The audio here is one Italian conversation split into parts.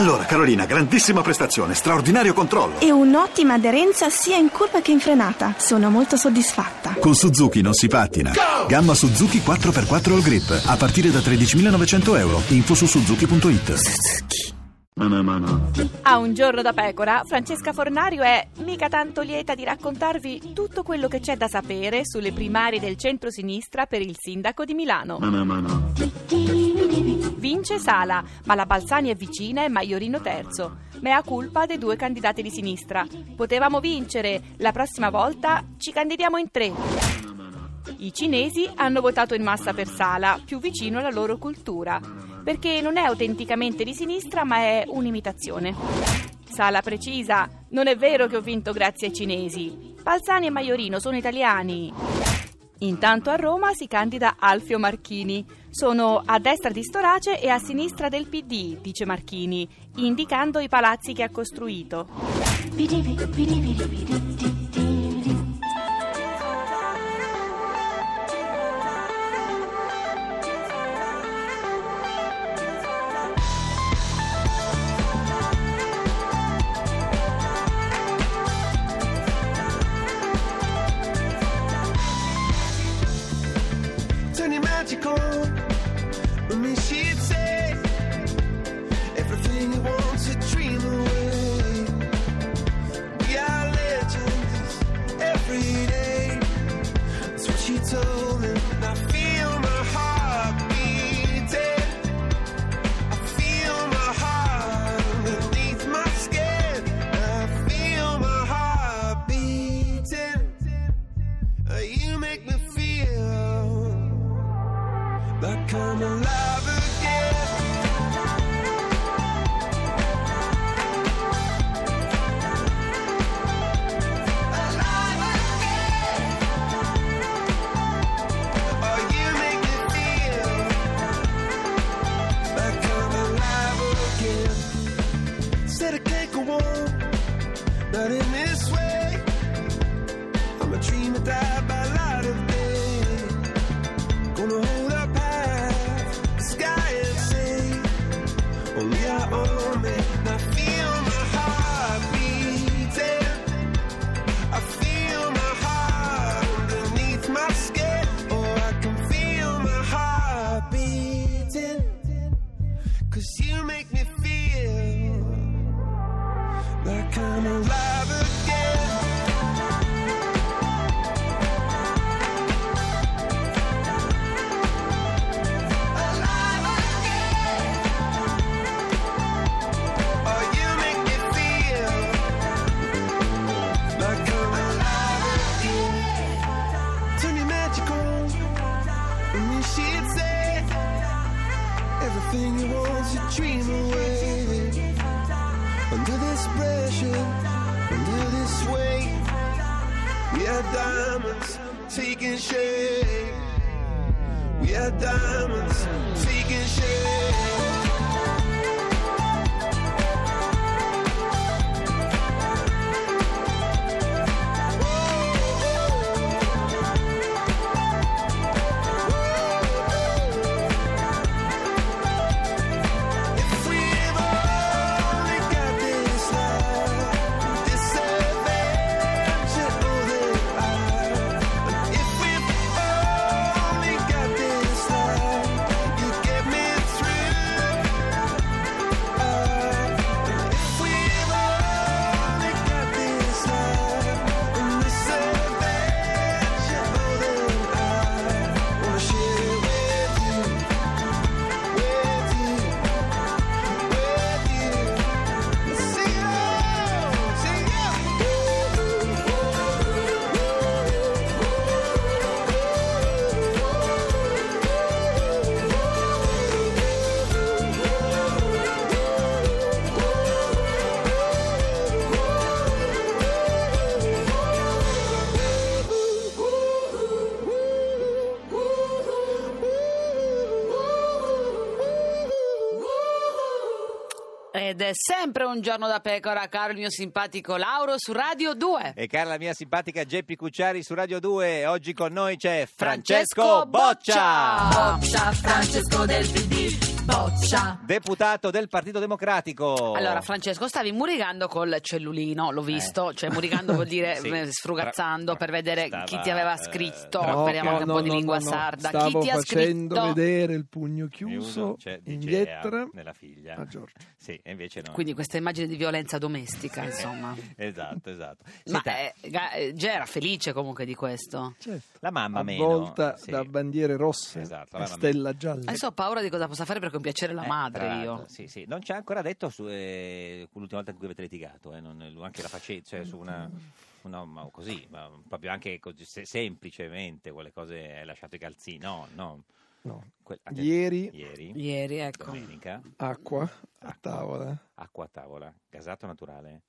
Allora, Carolina, grandissima prestazione, straordinario controllo. E un'ottima aderenza sia in curva che in frenata. Sono molto soddisfatta. Con Suzuki non si pattina. Gamma Suzuki 4x4 All Grip a partire da 13.900 euro. Info su suzuki.it. Suzuki. A un giorno da pecora, Francesca Fornario è mica tanto lieta di raccontarvi tutto quello che c'è da sapere sulle primarie del centro-sinistra per il sindaco di Milano. Vince Sala, ma la Balzani è vicina e Maiorino terzo. Mea culpa dei due candidati di sinistra. Potevamo vincere, la prossima volta ci candidiamo in tre. I cinesi hanno votato in massa per Sala, più vicino alla loro cultura, perché non è autenticamente di sinistra ma è un'imitazione. Sala precisa, non è vero che ho vinto grazie ai cinesi. Balzani e Maiorino sono italiani. Intanto a Roma si candida Alfio Marchini. Sono a destra di Storace e a sinistra del PD, dice Marchini, indicando i palazzi che ha costruito. Told Under this pressure, under this weight, we are diamonds taking shape. We are diamonds taking shape. Sempre un giorno da pecora, caro il mio simpatico Lauro su Radio 2. E cara la mia simpatica Geppi Cucciari su Radio 2, oggi con noi c'è Francesco Francesco Boccia. Boccia, Francesco del PD, Boccia, deputato del Partito Democratico. Allora, Francesco, stavi murigando col cellulino, l'ho visto, cioè murigando vuol dire Sì. eh, sfrugazzando per vedere Stava, chi ti aveva eh, scritto. No, Speriamo no, anche un no, po' di lingua no, no. sarda. Stavo chi ti ha facendo scritto? vedere il pugno chiuso cioè, di in lettera nella figlia. a Giorgio. Sì, e invece no. Quindi questa immagine di violenza domestica, insomma. Esatto, esatto. Ma eh, Ga- eh, felice comunque di questo. Certo. la mamma meno. avvolta sì. da bandiere rosse Esatto, e stella gialla. Adesso ho paura di cosa possa fare perché è un piacere la Eh, madre io. Sì, sì. Non ci ha ancora detto su, eh, l'ultima volta in cui avete litigato, eh, non- anche la facezza, cioè su una, una- ma così, ma proprio anche così, se- semplicemente quelle cose, hai lasciato i calzini, no, no. No. Que- anche- Ieri ieri, Ieri, ecco. domenica, acqua a Acqua. tavola, acqua a tavola, gasato naturale,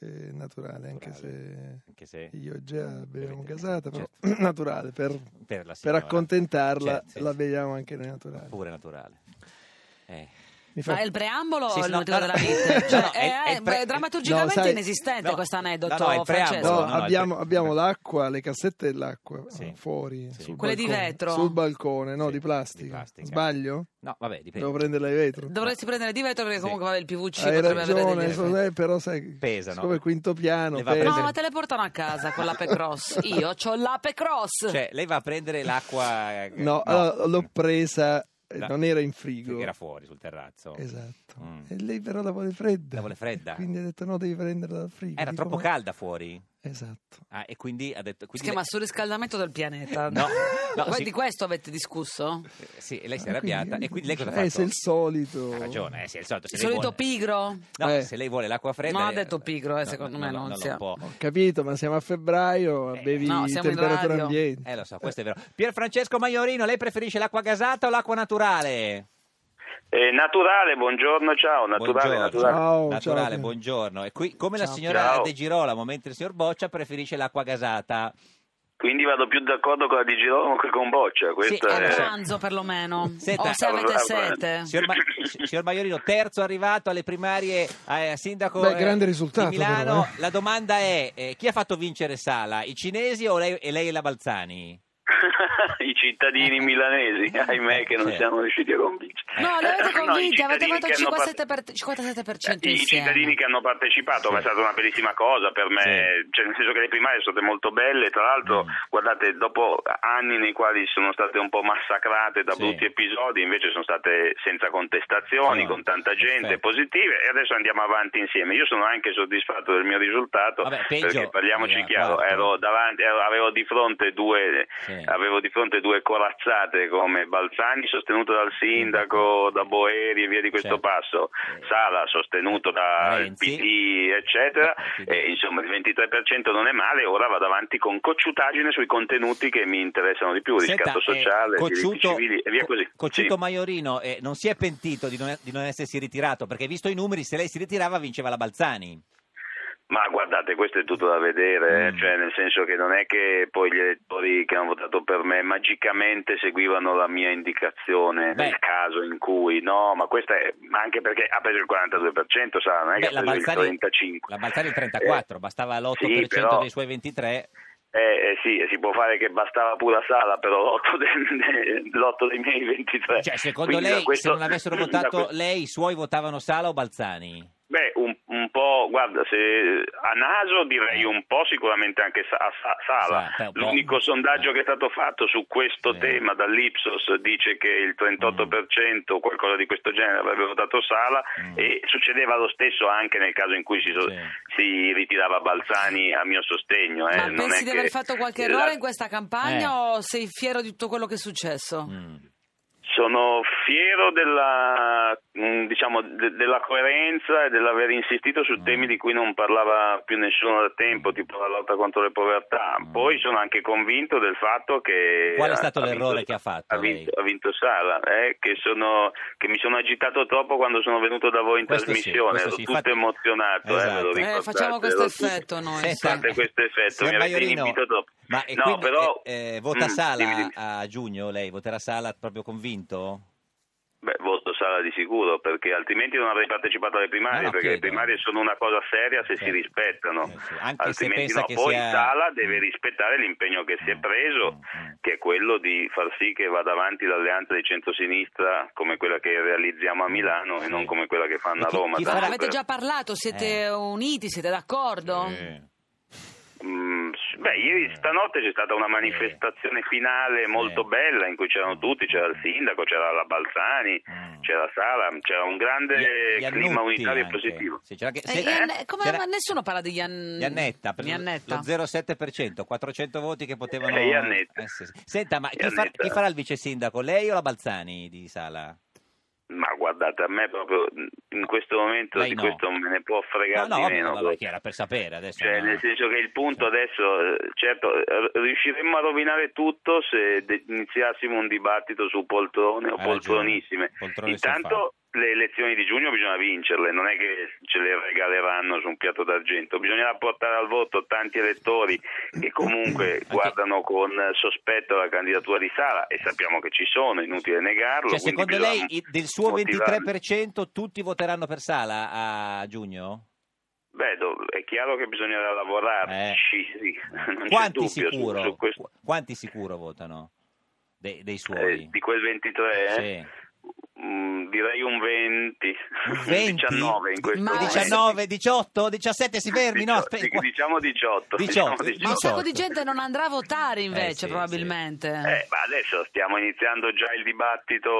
eh, naturale, anche Naturale. se anche se io Gea beviamo Avete- gasata, però certo. naturale, per, per la per accontentarla Certo, sì, la sì. beviamo anche noi naturale. pure naturale. Eh. Fa- Ma è il preambolo Sì, o il no, motivo no, della? No, Cioè, no, è- è, è pre- drammaturgicamente No, sai- inesistente no, questo aneddoto, no, Francesco. Abbiamo, pre- abbiamo l'acqua, le cassette dell'acqua Sì. eh, fuori, Sì. sul Quelle di balcone. vetro? Sul balcone, no, Sì, di plastica. di plastica. Sbaglio? No, vabbè, dipende. Devo prenderla di vetro. Dovresti prendere di vetro perché Sì. comunque vabbè, il PVC Hai potrebbe avere ragione, degli so- eh, però sai, Pesano. siccome è quinto piano, pesa. No, ma te le portano a casa con l'Ape Cross. Io ho l'Ape Cross. Cioè, lei va a prendere l'acqua... eh, No, l'ho presa, eh, La- non era in frigo. Era fuori sul terrazzo. Esatto. Mm. E lei però la vuole fredda. La vuole fredda? Quindi ha detto no, devi prenderla dal frigo. Era Dico, troppo ma- calda fuori. Esatto. Ah, e quindi ha detto... Si Quindi chiama lei- surriscaldamento del pianeta. No, no, Voi sì. di questo avete discusso? Eh, Sì, lei si è Ah, arrabbiata. quindi- E quindi lei cosa ha Eh, fatto? se il solito... Ha ragione, eh, sì, è il solito. Se Il solito vuole... pigro? No, Eh. se lei vuole l'acqua fredda... Non ha lei- detto pigro, eh, secondo me non lo sia. può. Ho capito, ma siamo a febbraio, Eh, bevi no, temperatura ambiente. Eh, lo so, questo è vero. Pierfrancesco Maiorino, lei preferisce l'acqua gasata o l'acqua naturale? Eh, naturale, buongiorno, ciao, naturale, Buongiorno. naturale. Ciao, Naturale, ciao. buongiorno. E qui, come la Ciao. signora Ciao. De Girolamo, mentre il signor Boccia preferisce l'acqua gasata. Quindi vado più d'accordo con la Di Girolamo che con Boccia, questo Sì, A è... eh, pranzo perlomeno. Senta- o se avete sete. Signor, Ma- signor Maiorino, terzo arrivato alle primarie a sindaco Beh, eh, grande risultato, di Milano. però, eh. La domanda è, eh, chi ha fatto vincere Sala? I cinesi o lei, e lei e la Balzani? I cittadini milanesi, ahimè, che non siamo riusciti a convincere. No, li avete No, i convinti, avete cittadini fatto il che hanno 57%, per- 57% I insieme. cittadini che hanno partecipato, Sì. ma è stata una bellissima cosa per me, cioè, nel senso che le primarie sono state molto belle, tra l'altro, Mm. guardate, dopo anni nei quali sono state un po' massacrate da Sì. brutti episodi, invece sono state senza contestazioni, Sì. con tanta gente, Perfetto. positive, e adesso andiamo avanti insieme. Io sono anche soddisfatto del mio risultato, Vabbè, peggio, perché parliamoci era chiaro, ero davanti, ero- avevo di fronte due, Sì. Avevo di fronte due corazzate come Balzani sostenuto dal sindaco, da Boeri e via di questo Certo. passo, Sala sostenuto da Renzi. PD eccetera, e, insomma il 23% non è male, ora vado avanti con cocciutaggine sui contenuti che mi interessano di più, Senta, riscatto eh, sociale, diritti Cocciuto, civili e via così. Cocciuto Sì. Maiorino eh, non si è pentito di non, di non essersi ritirato, perché visto i numeri, se lei si ritirava vinceva la Balzani. Ma guardate, questo è tutto da vedere, eh, Mm. cioè nel senso che non è che poi gli elettori che hanno votato per me magicamente seguivano la mia indicazione Beh. nel caso in cui no, ma questa è ma anche perché ha preso il 42%, sa, non è che Beh, ha la preso il Balzani, 35%. la Balzani il 34, bastava l'8% sì, però- dei suoi 23. Eh, eh, sì, si può fare che bastava pura sala, però l'otto, l'otto dei miei 23. Cioè, secondo Quindi lei, questo- se non avessero votato questo- lei, i suoi votavano Sala o Balzani? Un, po', guarda, se a naso direi un po' sicuramente anche a Sa- Sala. Sa-. L'unico sondaggio che è stato fatto su questo Sì. tema dall'Ipsos dice che il 38% o qualcosa di questo genere avrebbe votato Sala Mm. e succedeva lo stesso anche nel caso in cui si, so- Sì. si ritirava Balzani a mio sostegno. eh. Ma Non pensi è di che- aver fatto qualche la- errore in questa campagna Eh. o sei fiero di tutto quello che è successo? Mm. Sono fiero della, mh, diciamo, de- della coerenza e dell'aver insistito su Mm. temi di cui non parlava più nessuno da tempo, tipo la lotta contro le povertà. Poi sono anche convinto del fatto che... Mm. Qual è ha- stato ha l'errore vinto- che ha fatto Ha vinto, ha vinto Sala, eh, che, sono- che mi sono agitato troppo quando sono venuto da voi in Questo sì, trasmissione, questo ero sì, tutto infatti- emozionato. eh, Esatto. Eh, ricordate, facciamo questo ero tutto- effetto noi. Fate questo effetto, mi avete inibito troppo. Ma e No, quindi, però- eh, eh, vota Mm, Sala dimmi, dimmi. a giugno lei? Voterà Sala proprio convinto? Beh, voto Sala di sicuro, perché altrimenti non avrei partecipato alle primarie, Ah, no, perché le primarie sono una cosa seria se si Certo. rispettano, Eh, sì. Anche se altrimenti pensa no. che Poi sia- Sala deve Mm. rispettare l'impegno che si è Mm, preso, mm, che è quello di far sì che vada avanti l'alleanza di centrosinistra come quella che realizziamo a Milano e non come quella che fanno a Roma. chi farà- Avete già parlato? Siete Eh. uniti? Siete d'accordo? Eh. Mm, Beh, ieri stanotte c'è stata una manifestazione finale molto bella in cui c'erano tutti, c'era il sindaco, c'era la Balzani, Mm. c'era Sala, c'era un grande Gli- gli clima unitario e anche. positivo. Sì, c'era anche- Eh, se- Ian- come- c'era- ma nessuno parla di Ian... Iannetta, per Iannetta. lo 0,7%, 400 voti che potevano... Eh, Iannetta. Eh, sì, sì. Senta, ma chi, fa- Iannetta. chi farà il vice sindaco, lei o la Balzani di Sala? Ma guardate, a me proprio in questo momento Lei di no. questo me ne può fregare no, no, di meno. che era per sapere adesso. Cioè, no. nel senso che il punto adesso, certo, riusciremmo a rovinare tutto se de- iniziassimo un dibattito su poltrone o Hai poltronissime. Poltrone Intanto le elezioni di giugno bisogna vincerle, non è che ce le regaleranno su un piatto d'argento, bisognerà portare al voto tanti elettori che comunque guardano con sospetto la candidatura di Sala e sappiamo che ci sono, è inutile negarlo. Cioè, secondo lei del suo motivarli. 23% tutti voteranno per Sala a giugno? Beh, è chiaro che bisognerà lavorarci, sì, c'è Quanti dubbio su- sicuro? su questo. Qu- Quanti sicuro votano? Dei, dei Eh, suoi? di quel 23, eh? Sì. Mm, direi un 20, Un 20? 19 in questo Ma- momento. 19, 18, 17, si fermi, no? Aspetta. diciamo 18. 18, diciamo Ma un sacco 18. di gente non andrà a votare invece, Eh, sì, probabilmente. Eh, ma adesso stiamo iniziando già il dibattito,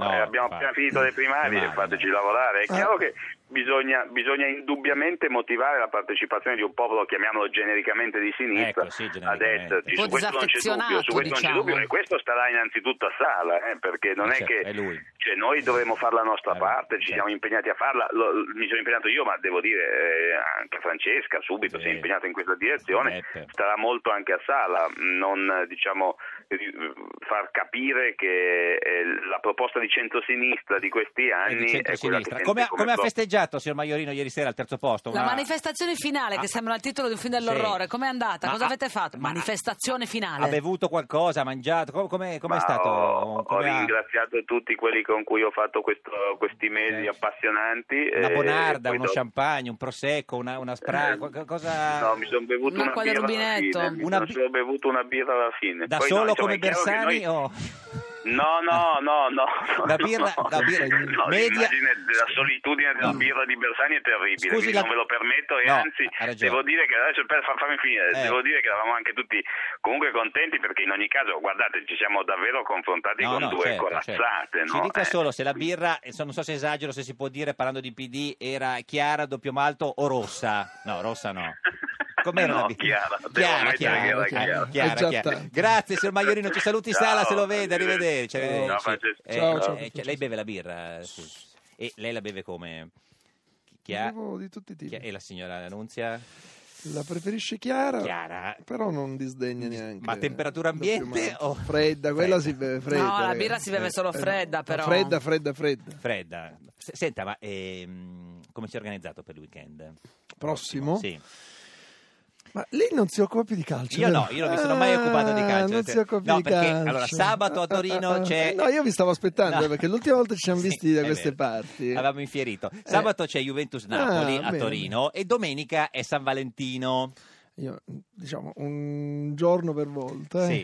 No, eh, abbiamo infatti. appena finito le primarie, Primarie, fateci no. lavorare. È Ah. chiaro che bisogna, bisogna indubbiamente motivare la partecipazione di un popolo, chiamiamolo genericamente di sinistra, Ecco, sì. Un po' Su questo non c'è dubbio, su questo non c'è diciamo. dubbio e questo starà innanzitutto a Sala, eh, perché non Eh, è certo, che è lui. Cioè, noi dovremmo fare la nostra Eh, parte, ci siamo impegnati a farla, Lo- mi sono impegnato io, ma devo dire eh, anche Francesca subito Sì. si è impegnata in questa direzione, starà molto anche a Sala, non eh, diciamo far capire che eh, la proposta di centrosinistra di questi E anni di è quella che Come, ha- come come ha festeggiato, signor Maiorino, ieri sera al terzo posto? La Una- manifestazione finale, che Ah. sembra il titolo di un film dell'orrore, Sì. com'è andata? Ma Cosa ha- avete fatto? ma- Manifestazione finale. Ha bevuto qualcosa, ha mangiato? Com- Come è Ma stato? Ho, ho ringraziato tutti quelli con cui ho fatto questo- questi mesi Certo. appassionanti. Una bonarda, uno dopo- champagne, un prosecco, una, una spra... Eh, cosa... No, mi sono bevuto una del birra alla rubinetto. fine. Mi Una sono bi- solo bevuto una birra alla fine. Da Poi no, solo insomma, come Bersani noi- o... No, no, no, no. La birra- no. la birra- No, media- della solitudine della No. birra di Bersani è terribile, Scusi, la- non ve lo permetto e No, anzi devo dire che adesso per far- fammi finire, Eh. devo dire che eravamo anche tutti comunque contenti perché in ogni caso, guardate, ci siamo davvero confrontati con due certo, corazzate, certo. no? Ci dica Eh. solo se la birra, non so se esagero, se si può dire parlando di PD, era chiara, doppio malto o rossa? No, rossa no. Com'era No, la chiara, chiara, chiara, chiara, chiara. chiara, chiara. Grazie signor Maiorino, ci saluti Ciao, Sala, se lo vede, arrivederci. arrivederci. arrivederci. Ciao. Eh, Ciao, ciao, eh, Francesco. lei beve la birra? Sì. E lei la beve come? Chi ha? Bevo di tutti i tipi. E la signora Annunzia? La preferisce chiara, Chiara. però non disdegna neanche. Ma temperatura ambiente o- Fredda, quella si beve fredda. No, la birra si beve solo fredda, però. Fredda, fredda, fredda. Fredda. S- Senta, ma ehm, come si è organizzato per il weekend? Prossimo? Sì. Ma lei non si occupa più di calcio? Io no, io non mi sono mai occupato di Ah, calcio. Non si occupa più No, di perché, calcio. allora, sabato a Torino Ah, ah, ah. c'è- No, io vi stavo aspettando No. eh, perché l'ultima volta ci siamo Sì, visti da queste vero. parti. Avevamo infierito. Sabato c'è Juventus-Napoli Ah, a bene, Torino e domenica è San Valentino. Io, diciamo, un giorno per volta. eh.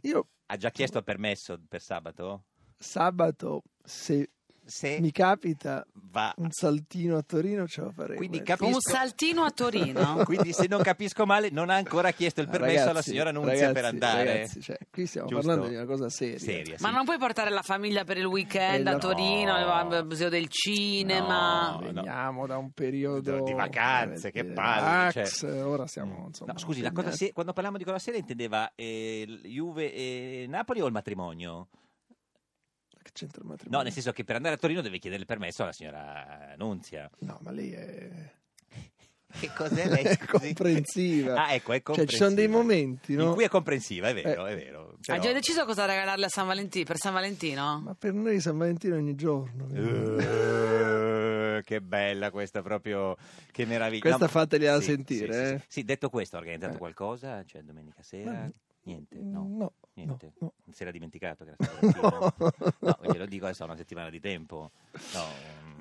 Sì. Io Ha già chiesto permesso per sabato? sabato, se Se mi capita va. un saltino a Torino, ce farei. Quindi guarda. capisco. Un saltino a Torino? Quindi se non capisco male non ha ancora chiesto il permesso alla Ragazzi, signora Nunzia ragazzi, per andare. Ragazzi, cioè, qui stiamo Giusto? parlando di una cosa seria. Seria, Ma sì. non puoi portare la famiglia per il weekend Eh, a no. Torino, al museo del cinema? No. Veniamo da un periodo Di vacanze, che palle, cioè. ora siamo insomma No, scusi, la cosa se- quando parliamo di cosa seria intendeva eh, Juve e Napoli o il matrimonio? Che c'entra il matrimonio? No, nel senso che per andare a Torino deve chiedere il permesso alla signora Nunzia. No, ma lei è, Che cos'è lei? è comprensiva. Ah, ecco, è Cioè, ci sono dei comprensiva. momenti, no? In cui è comprensiva, è vero, Eh. è vero. Hai Però- già deciso cosa regalarle a San Valentino, per San Valentino? Ma per noi San Valentino ogni giorno. Eh, che bella questa proprio, che meraviglia. Questa No, fateliela sì, sentire, sì, sì, eh. sì. Sì, detto questo, ha organizzato Eh. qualcosa? Cioè, domenica sera? Ma- Niente, no. No, Niente. no. Non si era dimenticato che era stato Valentino? No, glielo dico adesso, ho una settimana di tempo. No,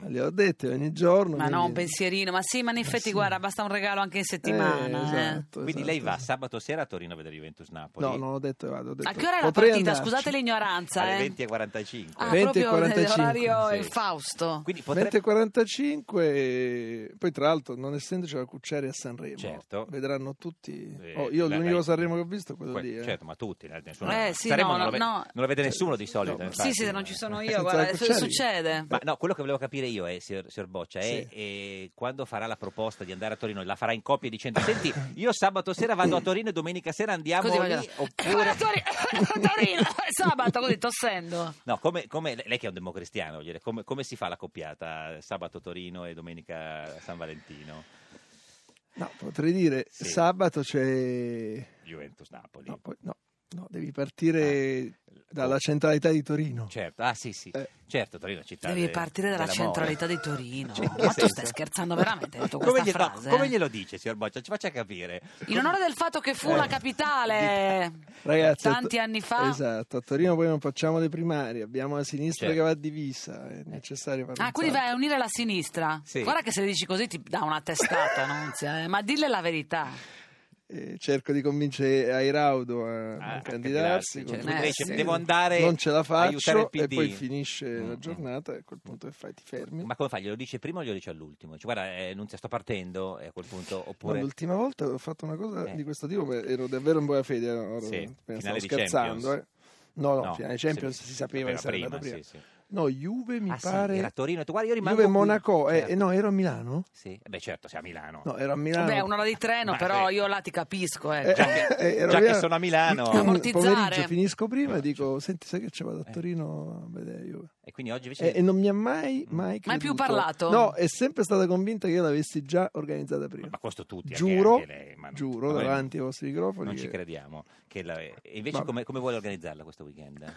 mm, Le ho dette ogni giorno. Ma no, un quindi- pensierino. Ma sì, ma in effetti, guarda, basta un regalo anche in settimana. Eh, eh. esatto, Quindi esatto, lei va esatto. sabato sera a Torino a vedere Juventus-Napoli? No, non ho detto che vado. Ho detto, A che ora è la partita? andarci. Scusate l'ignoranza, Alle eh. 20.45. Ah, 20 e proprio 45, nell'orario sì. il Fausto. Quindi potrebbe... 20.45 e poi tra l'altro non essendoci la Cucciari a Sanremo Certo. vedranno tutti Eh, oh, io la- l'unico la- Sanremo che ho visto è quello Que- lì eh. Certo, ma tutti. eh, Nessuno... Eh, sì, Sanremo no, non, lo no, ve- no. non lo vede nessuno di solito. No. Sì, sì, se non ci sono io, guarda, succede. Ma no, quello che volevo capire io, è, signor, signor Boccia, è Sì. eh, quando farà la proposta di andare a Torino, la farà in coppia dicendo: Senti, io sabato sera vado a Torino e domenica sera andiamo Così lì. Oppure. A Tori- a Torino, sabato, così tossendo. No, come, come- lei che è un democristiano, voglio dire, come, come si fa la coppiata sabato Torino e domenica San Valentino? no potrei dire Sì. sabato c'è Juventus-Napoli. no, poi- no, no, devi partire Ah. Dalla centralità di Torino Certo, ah sì, sì, Eh. certo, Torino è città Devi de- partire dalla centralità di Torino. Cioè, Ma nel tu senso- stai scherzando veramente? Hai detto Come, questa glielo- frase? come eh? glielo dice, signor Boccia? Ci faccia capire. In onore del fatto che fu Eh. la capitale Ragazzi, tanti anni fa. esatto a Torino poi non facciamo le primarie abbiamo la sinistra Certo. che va divisa è necessario fare Ah, quindi vai a unire la sinistra? Sì. Guarda che se le dici così ti dà una testata, Nunzia, eh. ma dille la verità. Eh, cerco di convincere Airaudo a, Ah, a candidarsi cioè, Eh, invece sì. devo andare non ce la faccio e poi finisce Mm, la mm. giornata e a quel punto che fai ti fermi Ma come fa? Glielo dice prima o glielo dice all'ultimo? Cioè, guarda, eh, Nunzia, sto partendo e a quel punto, No, oppure... l'ultima volta ho fatto una cosa Eh. di questo tipo ero davvero in buona fede ero, Sì, stavo scherzando eh. no no, No, finale Champions sì, si sapeva che sarebbe prima, andato prima sì, sì. No Juve mi Ah, sì, pare era a Torino, tu guarda, io rimango Juve qui. Monaco eh, Certo. eh, no ero a Milano Sì, eh beh certo, sei a Milano. no ero a Milano Vabbè, un'ora di treno, Ma però sì. io là ti capisco. Eh, Ecco. Già che, eh, già che sono a Milano. Ammortizzare. pomeriggio finisco prima e dico senti sai che ci vado a Torino a vedere Juve E quindi oggi invece... e, e non mi ha mai mai Mai più parlato? no è sempre stata convinta che io l'avessi già organizzata prima Ma questo tutti, anche- giuro anche lei, ma non- giuro ma davanti ai vostri microfoni Non ci che- crediamo. Che la- E invece Vabbè. come, come vuole organizzarla questo weekend?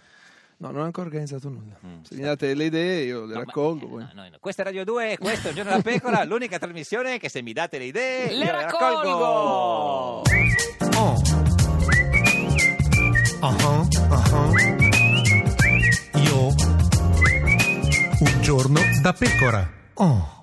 No, non ho ancora organizzato nulla. Mm, Se mi date le idee io le No, ma- raccolgo. eh, poi. no, no. Questa è Radio 2, questo è Il Giorno della Pecora, l'unica trasmissione che se mi date le idee Le io raccolgo! Oh. Ah, ah. Io un giorno da pecora. Oh.